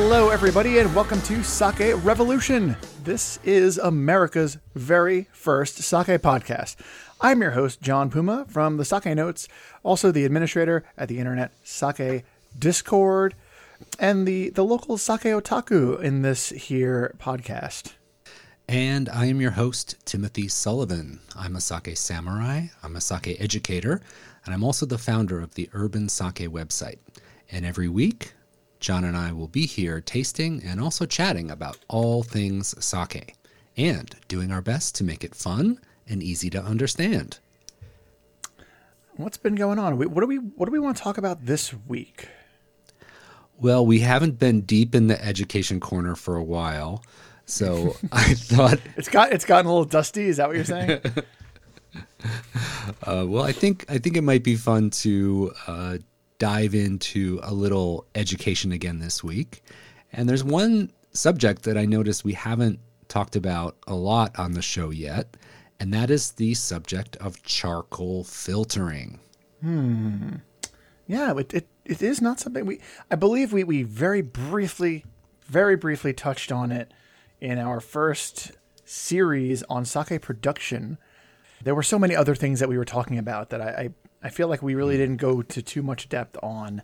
Hello, everybody, and welcome to Sake Revolution. This is America's very first sake podcast. I'm your host, John Puma from the Sake Notes, also the administrator at the Internet Sake Discord, and the, the local Sake Otaku in this here podcast. And I am your host, Timothy Sullivan. I'm a sake samurai, I'm a sake educator, and I'm also the founder of the Urban Sake website. And every week, John and I will be here tasting and also chatting about all things sake and doing our best to make it fun and easy to understand. What's been going on? What do we what do we want to talk about this week? Well, we haven't been deep in the education corner for a while, so I thought it's got it's gotten a little dusty. Is that what you're saying? uh, well, I think I think it might be fun to uh, dive into a little education again this week. And there's one subject that I noticed we haven't talked about a lot on the show yet, and that is the subject of charcoal filtering. Hmm. Yeah, it, it, it is not something we, I believe we, we very briefly, very briefly touched on it in our first series on sake production. There were so many other things that we were talking about that I, I I feel like we really didn't go to too much depth on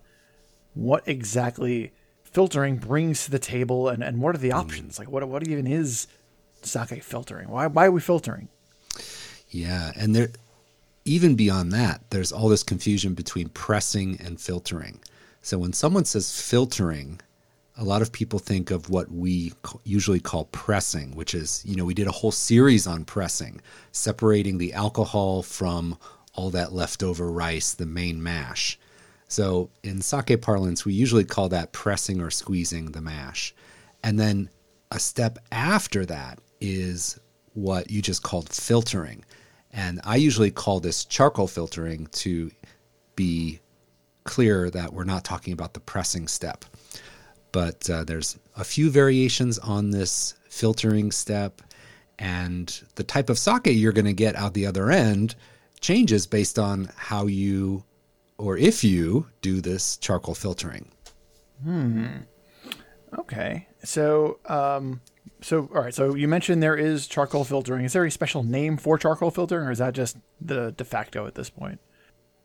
what exactly filtering brings to the table and, and what are the hmm. options? Like what what even is sake filtering? Why why are we filtering? Yeah, and there even beyond that, there's all this confusion between pressing and filtering. So when someone says filtering, a lot of people think of what we usually call pressing, which is, you know, we did a whole series on pressing, separating the alcohol from all that leftover rice, the main mash. So in sake parlance, we usually call that pressing or squeezing the mash. And then a step after that is what you just called filtering. And I usually call this charcoal filtering to be clear that we're not talking about the pressing step. But uh, there's a few variations on this filtering step, and the type of sake you're going to get out the other end changes based on how you or if you do this charcoal filtering. Hmm. Okay. So, um, so all right. So you mentioned there is charcoal filtering. Is there a special name for charcoal filtering, or is that just the de facto at this point?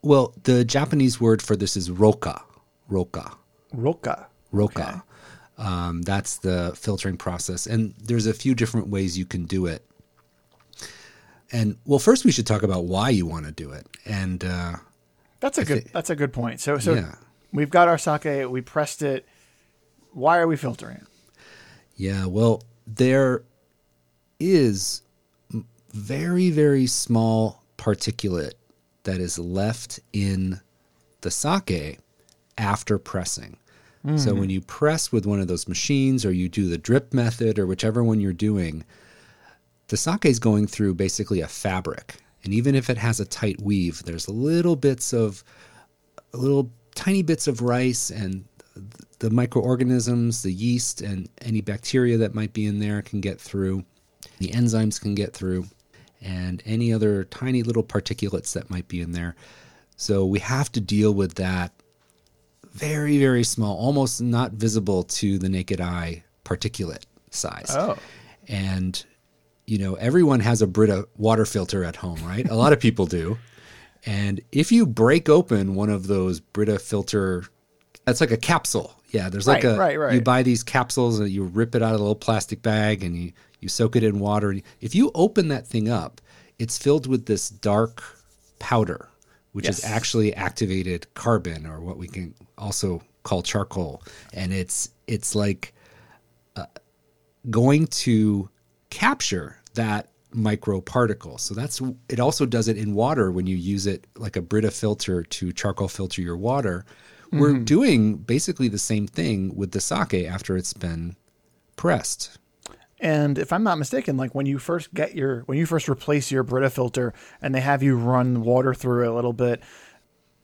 Well, the Japanese word for this is roka. Roka. Roka. Roka. Okay. Um, that's the filtering process, and there's a few different ways you can do it. And well, first we should talk about why you want to do it. And uh, that's a I good th- that's a good point. So so yeah. we've got our sake, we pressed it. Why are we filtering it? Yeah, well, there is very very small particulate that is left in the sake after pressing. Mm. So when you press with one of those machines or you do the drip method or whichever one you're doing, the sake is going through basically a fabric. And even if it has a tight weave, there's little bits of, little tiny bits of rice and the microorganisms, the yeast, and any bacteria that might be in there can get through. The enzymes can get through, and any other tiny little particulates that might be in there. So we have to deal with that very, very small, almost not visible to the naked eye particulate size. Oh. And you know, everyone has a Brita water filter at home, right? A lot of people do. And if you break open one of those Brita filter, that's like a capsule. Yeah, there's like right, a right, right. you buy these capsules and you rip it out of a little plastic bag and you you soak it in water. If you open that thing up, it's filled with this dark powder, which yes. is actually activated carbon or what we can also call charcoal, and it's it's like uh, going to capture that microparticle. So that's it also does it in water when you use it like a Brita filter to charcoal filter your water. Mm-hmm. We're doing basically the same thing with the sake after it's been pressed. And if I'm not mistaken, like when you first get your when you first replace your Brita filter and they have you run water through it a little bit,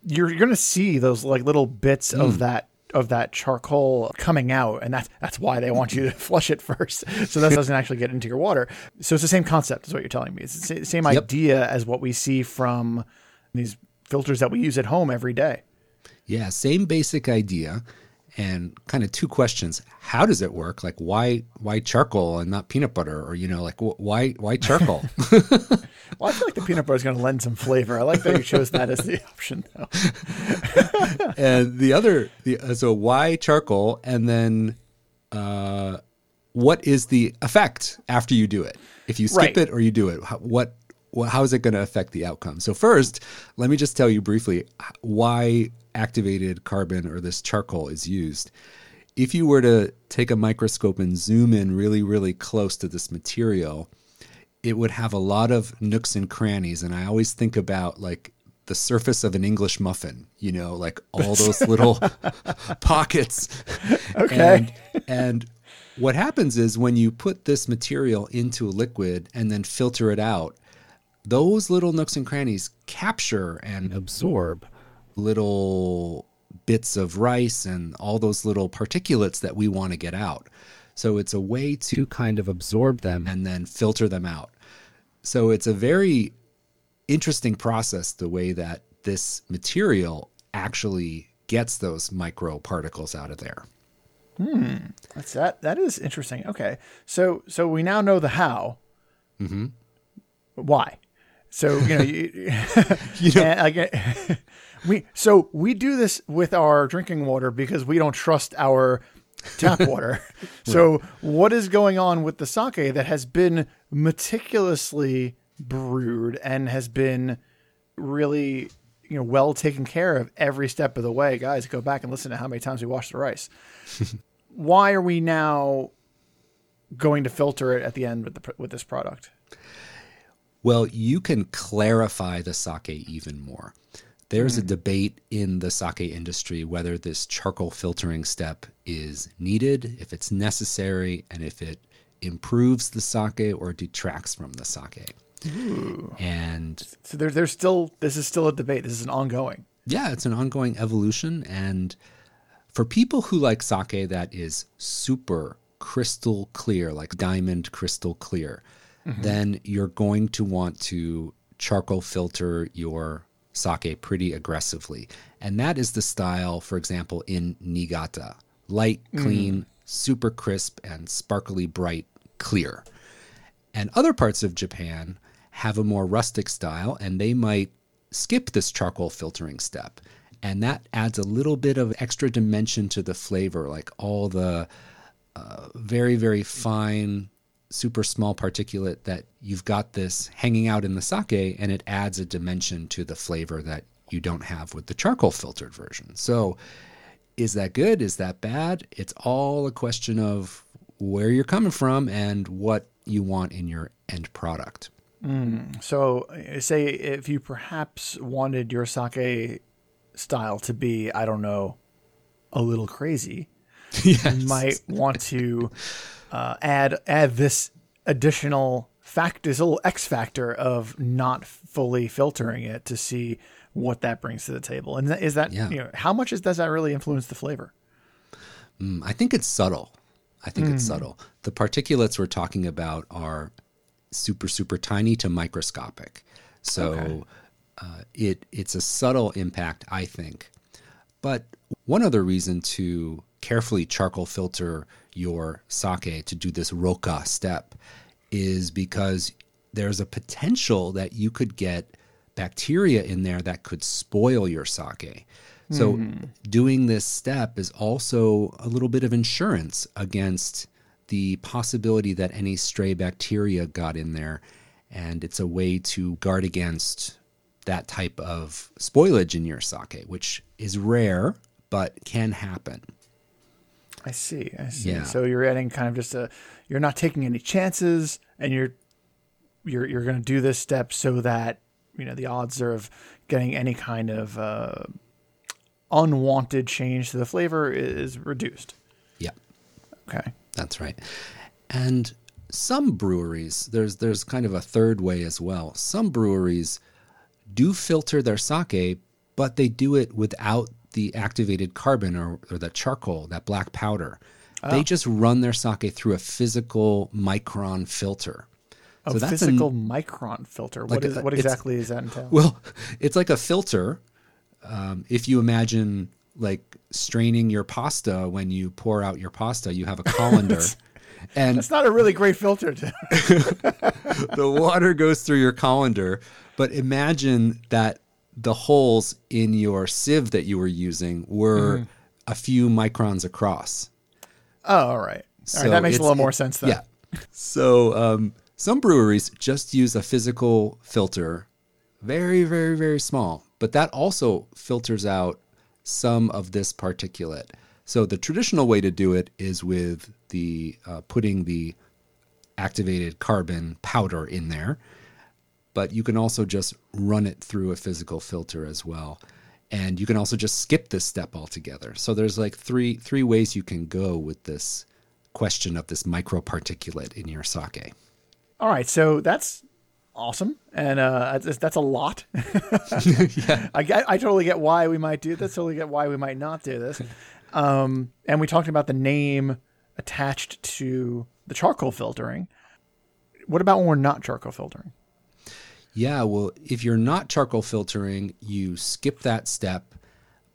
you're you're gonna see those like little bits mm. of that of that charcoal coming out, and that's that's why they want you to flush it first, so that doesn't actually get into your water. So it's the same concept, is what you're telling me. It's the same yep. idea as what we see from these filters that we use at home every day. Yeah, same basic idea. And kind of two questions. How does it work? Like why why charcoal and not peanut butter? Or you know like wh- why why charcoal? Well i feel like the peanut butter is going to lend some flavor. I like that you chose that as the option though. And the other the uh, so why charcoal? And then uh what is the effect after you do it? If you skip Right. it or you do it what wh- how is it going to affect the outcome? So first let me just tell you briefly why activated carbon or this charcoal is used. If you were to take a microscope and zoom in really really close to this material it would have a lot of nooks and crannies and i always think about like the surface of an english muffin you know like all those little pockets. Okay. and, and what happens is when you put this material into a liquid and then filter it out those little nooks and crannies capture and Absorb. little bits of rice and all those little particulates that we want to get out. So it's a way to To kind of absorb them. and then filter them out. So it's a very interesting process the way that this material actually gets those micro particles out of there. That's that. That is interesting. Okay, so so we now know the how. Mm-hmm. Why? So you know, you, and, like, we so we do this with our drinking water because we don't trust our tap water. so what is going on with the sake that has been meticulously brewed and has been really you know well taken care of every step of the way? Guys, go back and listen to how many times we washed the rice why are we now going to filter it at the end with the with this product? Well, you can clarify the sake even more. There's a hmm. debate in the sake industry whether this charcoal filtering step is needed, if it's necessary, and if it improves the sake or detracts from the sake. And So there, there's still this is still a debate. This is an ongoing. yeah, it's an ongoing evolution. And for people who like sake that is super crystal clear, like diamond crystal clear, then you're going to want to charcoal filter your sake pretty aggressively. And that is the style, for example, in Niigata light, clean, super crisp, and sparkly bright clear. And other parts of Japan have a more rustic style, and they might skip this charcoal filtering step. And that adds a little bit of extra dimension to the flavor, like all the uh, very, very fine, super small particulate that you've got this hanging out in the sake, and it adds a dimension to the flavor that you don't have with the charcoal filtered version. So, is that good? Is that bad? It's all a question of where you're coming from and what you want in your end product. So uh, say if you perhaps wanted your sake style to be, I don't know, a little crazy, you might want to uh, add add this additional fact, this little X factor of not fully filtering it to see what that brings to the table. And is that Yeah. you know how much is, does that really influence the flavor? Mm, I think it's subtle. I think it's subtle. The particulates we're talking about are super, super tiny to microscopic. So uh, it it's a subtle impact, I think. But one other reason to carefully charcoal filter your sake to do this roka step is because there's a potential that you could get bacteria in there that could spoil your sake. So hmm. doing this step is also a little bit of insurance against the possibility that any stray bacteria got in there and it's a way to guard against that type of spoilage in your sake, which is rare but can happen. I see. I see. Yeah. So you're adding kind of just a you're not taking any chances and you're you're you're going to do this step so that you know the odds are of getting any kind of uh, unwanted change to the flavor is reduced. Yeah. Okay. That's right. And some breweries, there's there's kind of a third way as well. Some breweries do filter their sake, but they do it without the activated carbon or, or the charcoal, that black powder. They just run their sake through a physical micron filter. A So that's a- physical micron filter. What Like is a- what exactly is that entail? Well, it's like a filter. Um, if you imagine like straining your pasta when you pour out your pasta. You have a colander. and It's not a really great filter. To, the water goes through your colander. But imagine that the holes in your sieve that you were using were a few microns across. oh, all right. All So right, that makes a little more sense then. Yeah. So um, some breweries just use a physical filter, very, very, very small, but that also filters out some of this particulate. So the traditional way to do it is with the uh, putting the activated carbon powder in there, but you can also just run it through a physical filter as well. And you can also just skip this step altogether. So there's like three three ways you can go with this question of this microparticulate in your sake. All right, so that's awesome, and uh, that's, that's a lot. I, I totally get why we might do this. Totally get why we might not do this. Um, and we talked about the name attached to the charcoal filtering. What about when we're not charcoal filtering? Yeah, well, if you're not charcoal filtering, you skip that step,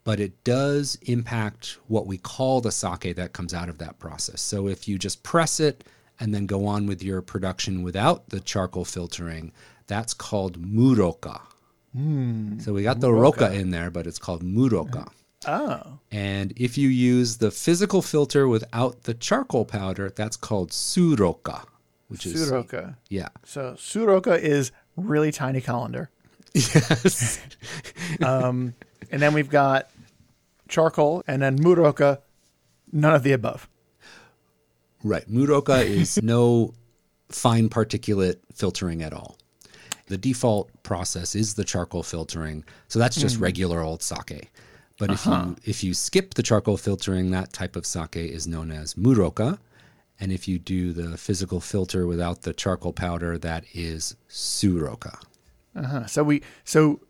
but it does impact what we call the sake that comes out of that process. So if you just press it and then go on with your production without the charcoal filtering, that's called muroka. Hmm, so we got the roka in there, but it's called muroka. Oh, And if you use the physical filter without the charcoal powder, that's called suroka, which is suroka. yeah. So suroka is really tiny colander, Yes. um, and then we've got charcoal, and then muroka. None of the above. Right. Muroka is no fine particulate filtering at all. The default process is the charcoal filtering. So that's just regular old sake. But if you if you skip the charcoal filtering, that type of sake is known as muroka. And if you do the physical filter without the charcoal powder, that is suroka. Uh, so we so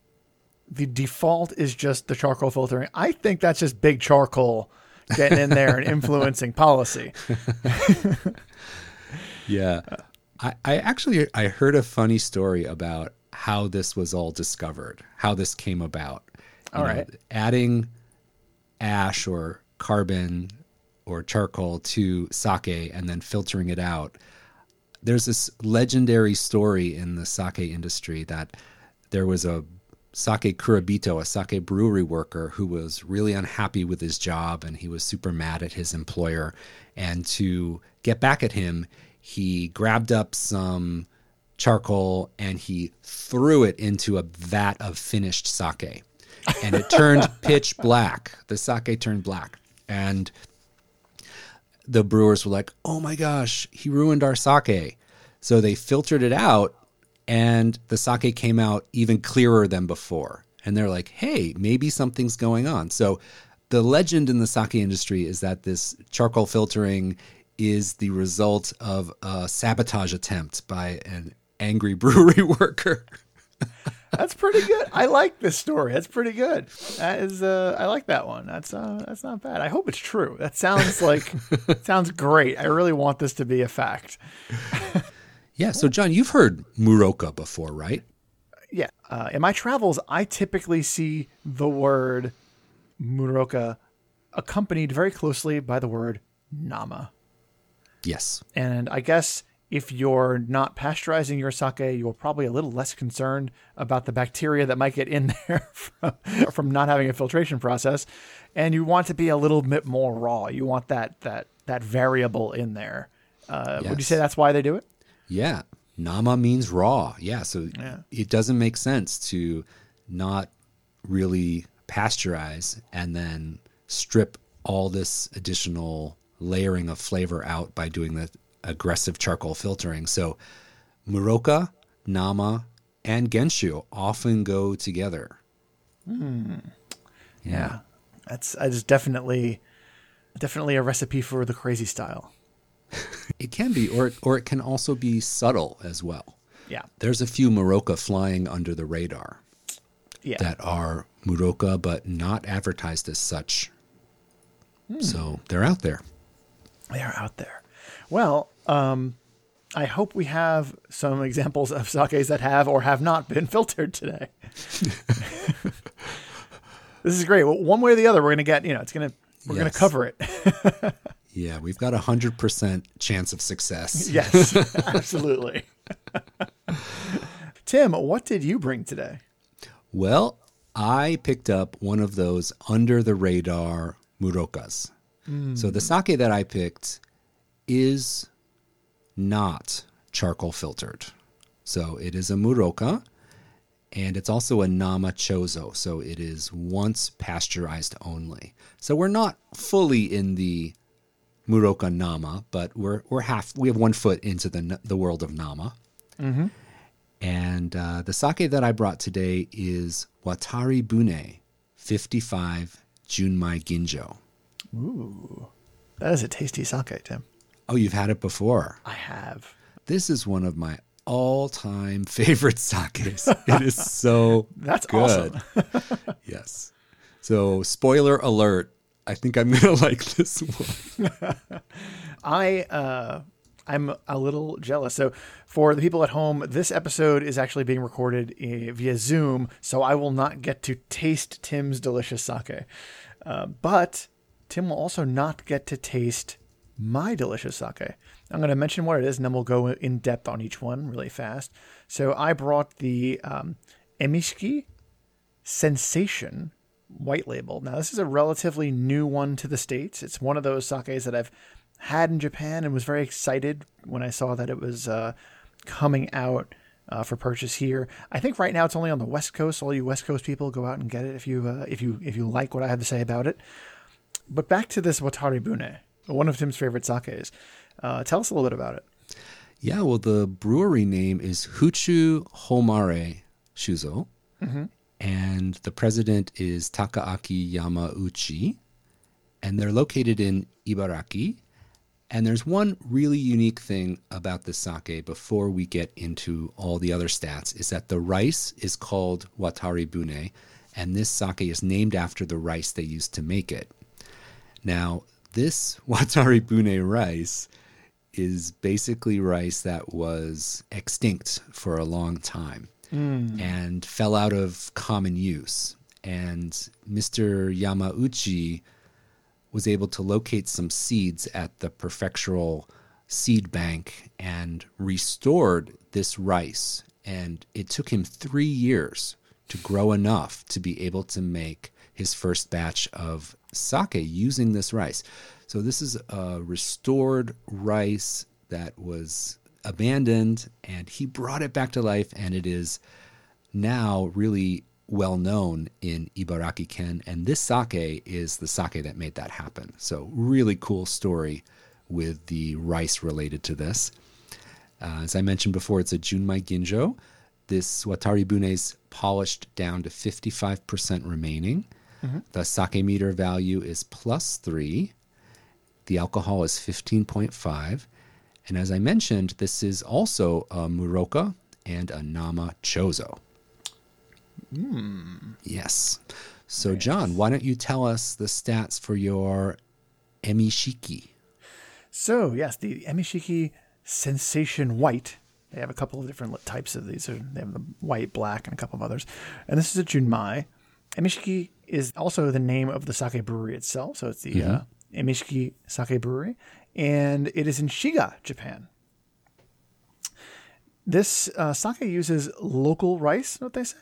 the default is just the charcoal filtering. I think that's just big charcoal getting in there and influencing policy. Yeah. I, I actually I heard a funny story about how this was all discovered, how this came about. You All right. Adding ash or carbon or charcoal to sake and then filtering it out. There's this legendary story in the sake industry that there was a sake kurabito, a sake brewery worker who was really unhappy with his job and he was super mad at his employer. And to get back at him, he grabbed up some charcoal and he threw it into a vat of finished sake. And it turned pitch black. The sake turned black. And the brewers were like, "Oh my gosh, he ruined our sake." So they filtered it out and the sake came out even clearer than before. And they're like, "Hey, maybe something's going on." So the legend in the sake industry is that this charcoal filtering is the result of a sabotage attempt by an angry brewery worker. That's pretty good. I like this story. That's pretty good. That is uh I like that one. That's uh that's not bad. I hope it's true. That sounds like sounds great. I really want this to be a fact. Yeah, so John, you've heard muroka before, right? Yeah. Uh, in my travels, I typically see the word muroka accompanied very closely by the word nama. Yes. And I guess if you're not pasteurizing your sake, you're probably a little less concerned about the bacteria that might get in there from, from not having a filtration process. And you want to be a little bit more raw. You want that that that variable in there. Uh, Would you say that's why they do it? Yeah. Nama means raw. Yeah. So it doesn't make sense to not really pasteurize and then strip all this additional layering of flavor out by doing the aggressive charcoal filtering. So Muroka, Nama, and Genshu often go together. Hmm. Yeah. That's that's definitely definitely a recipe for the crazy style. It can be, or or it can also be subtle as well. Yeah. There's a few Muroka flying under the radar. Yeah. that are Muroka but not advertised as such. Hmm. So they're out there. They are out there. Well, um, I hope we have some examples of sakes that have or have not been filtered today. This is great. Well, one way or the other, we're gonna get. You know, it's gonna we're gonna cover it. Yeah, we've got a hundred percent chance of success. yes, absolutely. Tim, what did you bring today? Well, I picked up one of those under the radar murokas. So the sake that I picked is not charcoal filtered. So it is a muroka and it's also a nama chozo. So it is once pasteurized only. So we're not fully in the muroka nama, but we're we're half we have one foot into the the world of nama. And uh, the sake that I brought today is Watari Bune 55 Junmai Ginjo. Ooh, that is a tasty sake, Tim. Oh, you've had it before. I have. This is one of my all-time favorite sakes. it is so That's good. awesome. yes. So, spoiler alert, I think I'm going to like this one. I uh, I'm a little jealous. So for the people at home, this episode is actually being recorded uh, via Zoom, so I will not get to taste Tim's delicious sake. Uh, but Tim will also not get to taste my delicious sake. I'm going to mention what it is, and then we'll go in depth on each one really fast. So I brought the um, Emishiki Sensation white label. Now, this is a relatively new one to the States. It's one of those sakes that I've had in Japan and was very excited when I saw that it was uh, coming out uh, for purchase here. I think right now it's only on the West Coast. All you West Coast people go out and get it if you uh, if you if you like what I have to say about it. But back to this Watari Bune, one of Tim's favorite sakes. Uh, tell us a little bit about it. Yeah, well, the brewery name is Fuchu Homare Shuzo. And the president is Takaaki Yamauchi. And they're located in Ibaraki. And there's one really unique thing about the sake before we get into all the other stats is that the rice is called Watari Bune. And this sake is named after the rice they used to make it. Now, this Watari Bune rice is basically rice that was extinct for a long time hmm. and fell out of common use. And Mr. Yamauchi was able to locate some seeds at the prefectural seed bank and restored this rice. And it took him three years to grow enough to be able to make his first batch of sake using this rice. So, this is a restored rice that was abandoned, and he brought it back to life, and it is now really well known in Ibaraki Ken. And this sake is the sake that made that happen. So, really cool story with the rice related to this. Uh, as I mentioned before, it's a Junmai Ginjo. This Watari Bune is polished down to 55% remaining. The sake meter value is plus three. The alcohol is 15.5. And as I mentioned, this is also a Muroka and a Nama Chozo. Yes. So, John, why don't you tell us the stats for your Emishiki? So yes, the Emishiki Sensation White. They have a couple of different types of these. They have the white, black, and a couple of others. And this is a Junmai. Emishiki is also the name of the sake brewery itself. So it's the uh, Emishiki Sake Brewery, and it is in Shiga, Japan. This uh, sake uses local rice, what they say,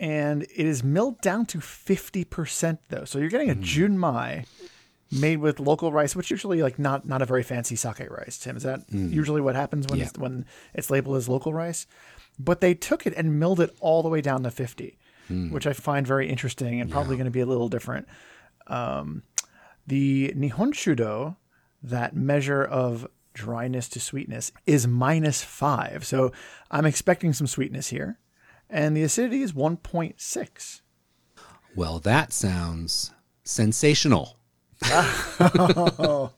and it is milled down to fifty percent though. So you're getting a Junmai made with local rice, which usually like not not a very fancy sake rice. Tim, is that usually what happens when Yeah. it's, when it's labeled as local rice? But they took it and milled it all the way down to fifty, which I find very interesting and probably going to be a little different. Um, the Nihonshudo, that measure of dryness to sweetness, is minus five. So I'm expecting some sweetness here, and the acidity is one point six. Well, that sounds sensational. I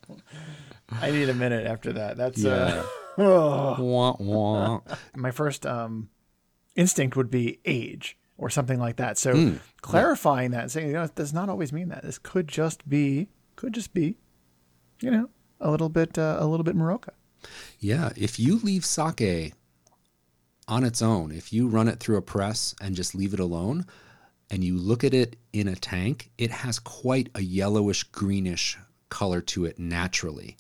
need a minute after that. That's uh, Wah, wah. my first um, instinct would be age or something like that. So clarifying that and saying, you know, it does not always mean that. This could just be, could just be, you know, a little bit, uh, a little bit muroka. Yeah, if you leave sake on its own, if you run it through a press and just leave it alone, and you look at it in a tank, it has quite a yellowish greenish color to it naturally.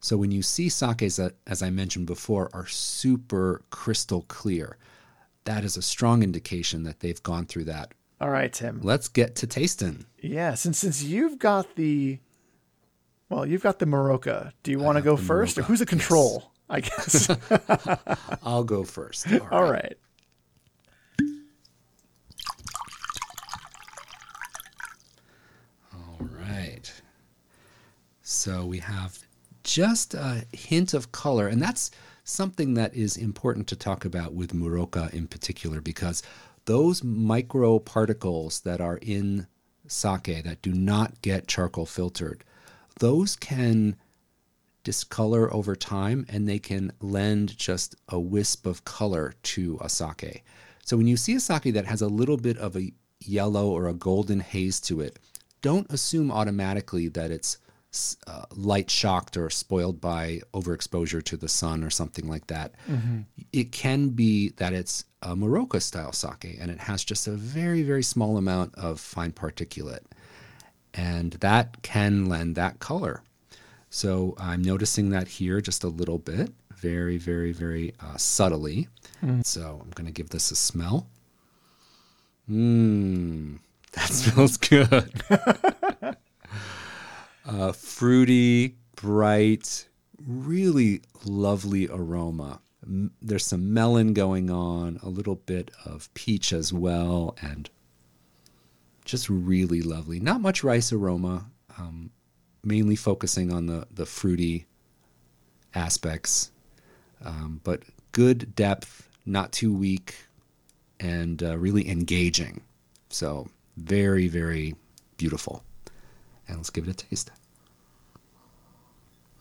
So when you see sakes that, as I mentioned before, are super crystal clear, that is a strong indication that they've gone through that. All right, Tim. Let's get to tasting. Yeah, since since you've got the well, you've got the Muroka. Do you want to go first, or who's the control? I guess. I'll go first. All right. All right. So we have just a hint of color, and that's something that is important to talk about with Muroka in particular because those micro particles that are in sake that do not get charcoal filtered, those can discolor over time and they can lend just a wisp of color to a sake. So when you see a sake that has a little bit of a yellow or a golden haze to it, don't assume automatically that it's uh, light shocked or spoiled by overexposure to the sun or something like that. It can be that it's a muroka style sake and it has just a very, very small amount of fine particulate. And that can lend that color. So I'm noticing that here just a little bit, very, very, very uh, subtly. So I'm going to give this a smell. Mmm, that smells good. uh, fruity, bright, really lovely aroma. There's some melon going on, a little bit of peach as well, and just really lovely. Not much rice aroma, um, mainly focusing on the, the fruity aspects, um, but good depth, not too weak, and uh, really engaging. So, very, very beautiful. And let's give it a taste.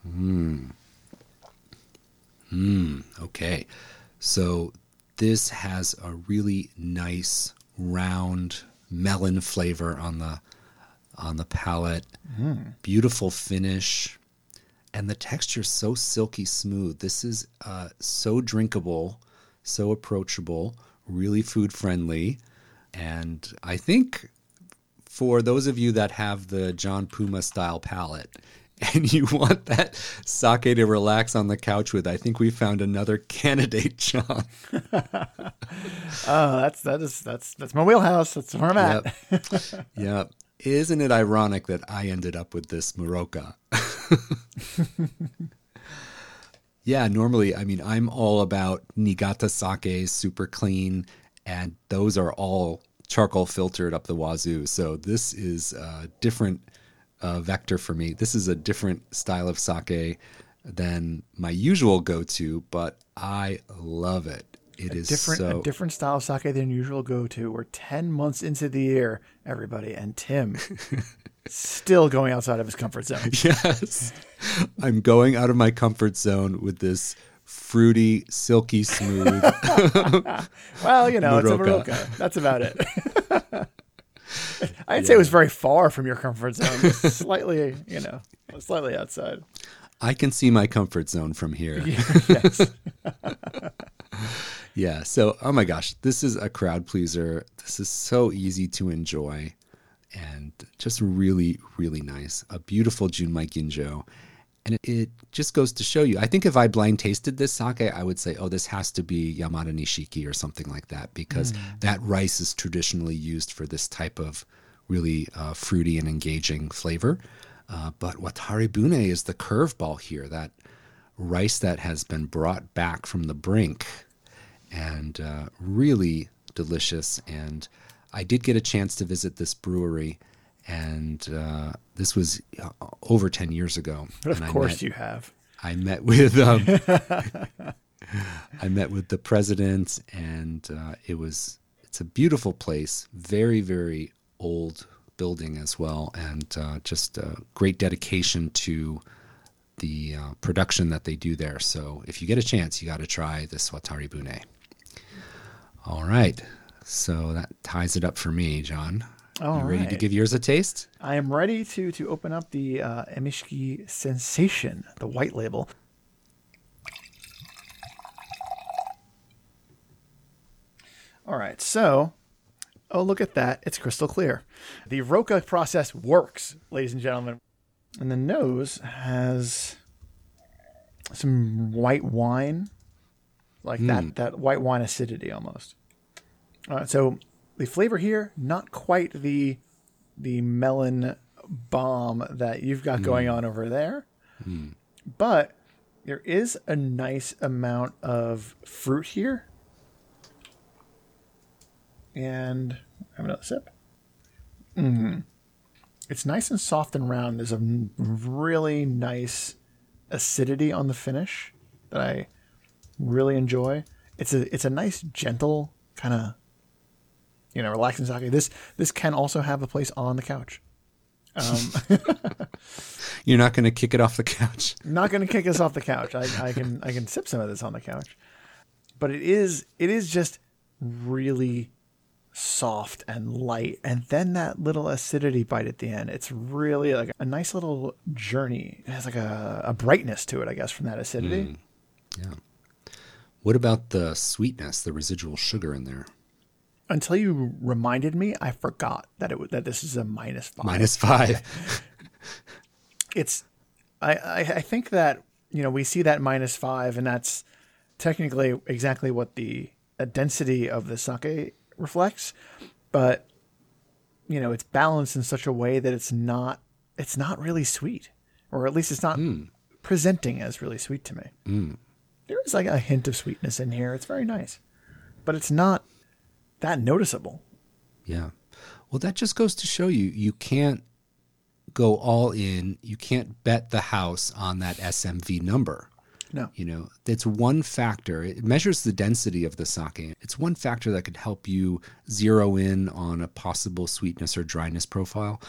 Mmm. Mmm. Okay. So, this has a really nice round melon flavor on the on the palate. Hmm. Beautiful finish. And the texture is so silky smooth. This is uh, so drinkable, so approachable, really food friendly. And I think for those of you that have the John Puma style palate and you want that sake to relax on the couch with, I think we found another candidate, John. Oh, that's that is that's that's my wheelhouse. That's where I'm at. Yep. yep. Isn't it ironic that I ended up with this Muroka? yeah, normally, I mean, I'm all about Niigata sake, super clean, and those are all charcoal filtered up the wazoo. So this is a different uh, vector for me. This is a different style of sake than my usual go to, but I love it. It is different so a different style of sake than usual go to. We're ten months into the year, everybody, and Tim still going outside of his comfort zone. Yes. I'm going out of my comfort zone with this fruity, silky smooth. Well, you know, it's a Muroka. Muroka. That's about it. I'd say it was very far from your comfort zone. Slightly, you know, slightly outside. I can see my comfort zone from here. yes. Yeah. So, oh my gosh, this is a crowd pleaser. This is so easy to enjoy and just really, really nice. A beautiful Junmai Ginjo. And it, it just goes to show you. I think if I blind tasted this sake, I would say, oh, this has to be Yamada Nishiki or something like that because that rice is traditionally used for this type of really uh, fruity and engaging flavor. Uh, but Watari Bune is the curveball here. That rice that has been brought back from the brink and uh, really delicious. And I did get a chance to visit this brewery, and uh, this was uh, over 10 years ago. Of I course met- you have. I met with um, I met with the president, and uh, it was it's a beautiful place, very very old building as well, and uh, just a great dedication to the uh, production that they do there. So if you get a chance, you got to try this Watari Bune. All right, so that ties it up for me, John. All you ready to give yours a taste? I am ready to to open up the uh, Emishiki Sensation, the white label. All right, so Oh, look at that. It's crystal clear. The Roka process works, ladies and gentlemen. And the nose has some white wine, like that, that white wine acidity almost. All right, so the flavor here, not quite the the melon bomb that you've got going on over there, but there is a nice amount of fruit here. And have another sip. Mm. It's nice and soft and round. There's a really nice acidity on the finish that I really enjoy. It's a it's a nice gentle kind of you know relaxing sake. This this can also have a place on the couch. Um, You're not going to kick it off the couch. not going to kick us off the couch. I, I can I can sip some of this on the couch, but it is it is just really soft and light, and then that little acidity bite at the end. It's really like a nice little journey. It has like a, a brightness to it, I guess, from that acidity. Yeah. What about the sweetness, the residual sugar in there? Until you reminded me, I forgot that it that this is a minus five. Minus five. it's I, I I think that you know we see that minus five, and that's technically exactly what the density of the sake reflects, but you know it's balanced in such a way that it's not it's not really sweet, or at least it's not hmm. presenting as really sweet to me. Hmm. There is like a hint of sweetness in here. It's very nice, but it's not that noticeable. Yeah. Well, that just goes to show you you can't go all in. You can't bet the house on that SMV number. No. You know, it's one factor. It measures the density of the sake. It's one factor that could help you zero in on a possible sweetness or dryness profile.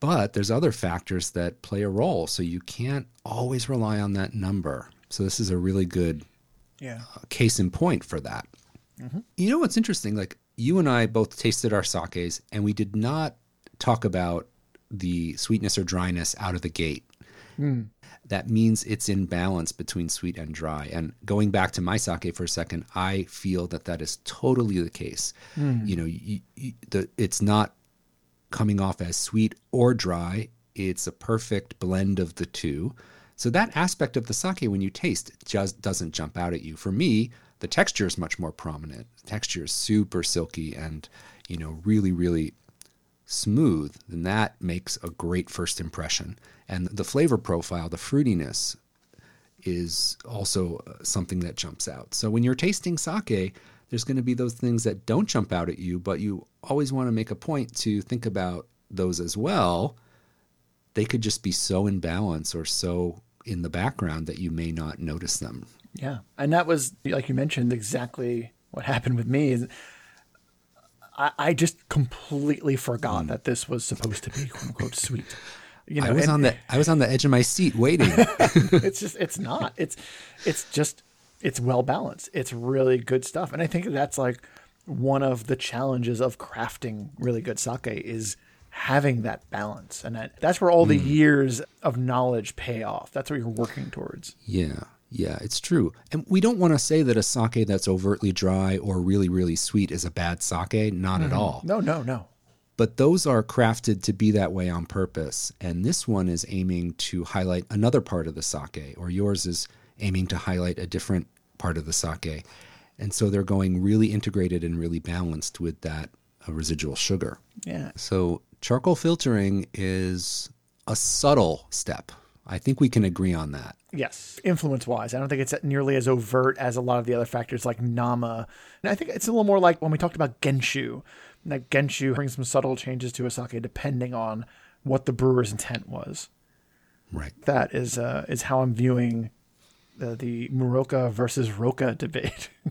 But there's other factors that play a role. So you can't always rely on that number. So this is a really good Yeah. Uh, case in point for that. Mm-hmm. You know what's interesting? Like you and I both tasted our sakes, and we did not talk about the sweetness or dryness out of the gate. Hmm. That means it's in balance between sweet and dry. And going back to my sake for a second, I feel that that is totally the case. Hmm. You know, you, you, the, it's not coming off as sweet or dry. It's a perfect blend of the two. So that aspect of the sake when you taste just doesn't jump out at you. For me, the texture is much more prominent. The texture is super silky and, you know, really, really smooth. And that makes a great first impression. And the flavor profile, the fruitiness, is also uh, something that jumps out. So when you're tasting sake, there's going to be those things that don't jump out at you, but you always want to make a point to think about those as well. They could just be so in balance or so in the background that you may not notice them. Yeah, and that was like you mentioned exactly what happened with me. I, I just completely forgot mm. that this was supposed to be quote unquote sweet. You I was and on the I was on the edge of my seat waiting. it's just it's not. It's it's just it's well balanced. It's really good stuff, and I think that's like one of the challenges of crafting really good sake is having that balance, and that, that's where all the mm. years of knowledge pay off. That's what you're working towards. Yeah, yeah, it's true. And we don't want to say that a sake that's overtly dry or really, really sweet is a bad sake. Not at all. No, no, no. But those are crafted to be that way on purpose. And this one is aiming to highlight another part of the sake, or yours is aiming to highlight a different part of the sake. And so they're going really integrated and really balanced with that uh, residual sugar. Yeah, So charcoal filtering is a subtle step. I think we can agree on that. Yes, influence wise, I don't think it's nearly as overt as a lot of the other factors like Nama. And I think it's a little more like when we talked about Genshu. That Genshu brings some subtle changes to a sake depending on what the brewer's intent was. Right. That is uh, is how I'm viewing the, the Muroka versus Roka debate.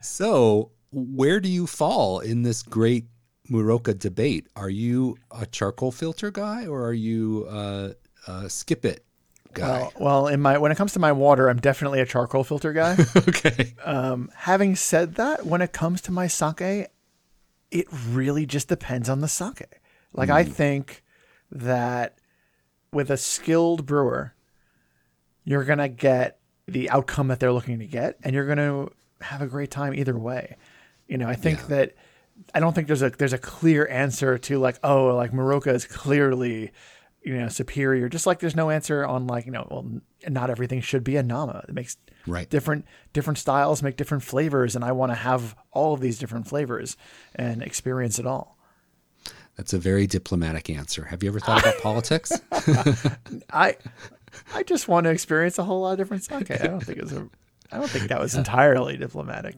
So, where do you fall in this great Muroka debate? Are you a charcoal filter guy or are you a, a skip it guy? well, well, in my when it comes to my water, I'm definitely a charcoal filter guy. okay. Um, having said that, when it comes to my sake, it really just depends on the sake. Like I think that with a skilled brewer, you're gonna get the outcome that they're looking to get, and you're gonna have a great time either way. You know, I think Yeah. that I don't think there's a there's a clear answer to like oh like Muroka is clearly you know superior. Just like there's no answer on like you know well not everything should be a Nama. It makes Right. different different styles make different flavors, and I want to have all of these different flavors and experience it all. That's a very diplomatic answer. Have you ever thought about politics? I I just want to experience a whole lot of different sake. I don't think it's a I don't think that was entirely diplomatic.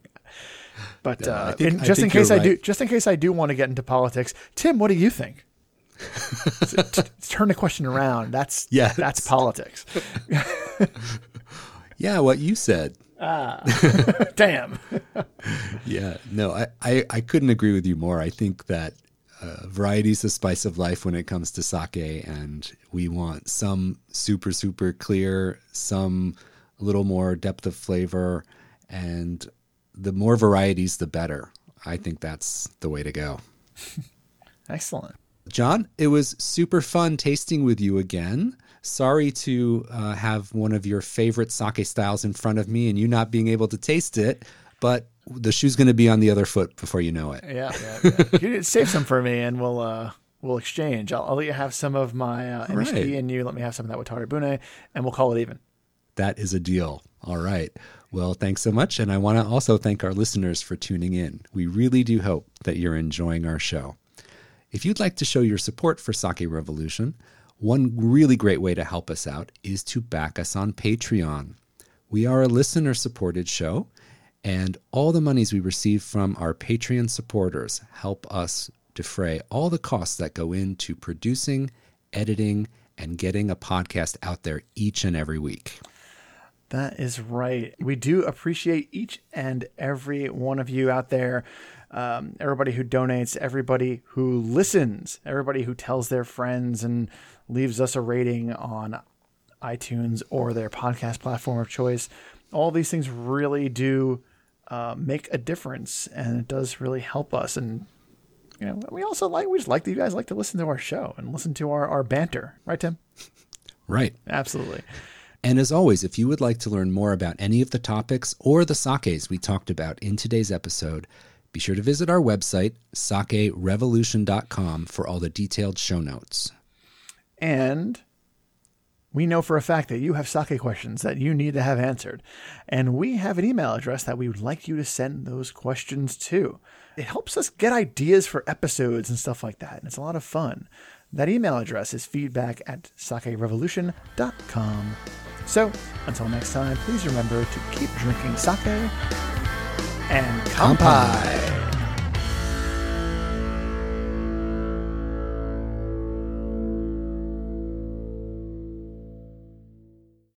But I uh, think- in- just in case you're I do, just in case I do want to get into politics, Tim, what do you think? Turn the question around. That's yeah. that's politics. yeah, what you said. Damn. Yeah, no, I, I, I couldn't agree with you more. I think that uh, variety is the spice of life when it comes to sake, and we want some super, super clear, some a little more depth of flavor, and the more varieties, the better. I think that's the way to go. Excellent. John, it was super fun tasting with you again. Sorry to uh, have one of your favorite sake styles in front of me and you not being able to taste it, but the shoe's going to be on the other foot before you know it. Yeah, yeah, yeah. you save some for me, and we'll uh, we'll exchange. I'll, I'll let you have some of my uh, MHD, right. and you let me have some of that Watari Bune, and we'll call it even. That is a deal. All right. Well, thanks so much. And I want to also thank our listeners for tuning in. We really do hope that you're enjoying our show. If you'd like to show your support for Sake Revolution, one really great way to help us out is to back us on Patreon. We are a listener supported show, and all the monies we receive from our Patreon supporters help us defray all the costs that go into producing, editing, and getting a podcast out there each and every week. That is right. We do appreciate each and every one of you out there. Um, everybody who donates, everybody who listens, everybody who tells their friends and leaves us a rating on iTunes or their podcast platform of choice. All these things really do uh, make a difference, and it does really help us. And you know, we also like we just like that you guys like to listen to our show and listen to our, our banter, right, Tim? Right. Absolutely. And as always, if you would like to learn more about any of the topics or the sakes we talked about in today's episode, be sure to visit our website, sakerevolution.com, for all the detailed show notes. And we know for a fact that you have sake questions that you need to have answered. And we have an email address that we would like you to send those questions to. It helps us get ideas for episodes and stuff like that. And it's a lot of fun. That email address is feedback at sakerevolution.com. So until next time, please remember to keep drinking sake and kampai.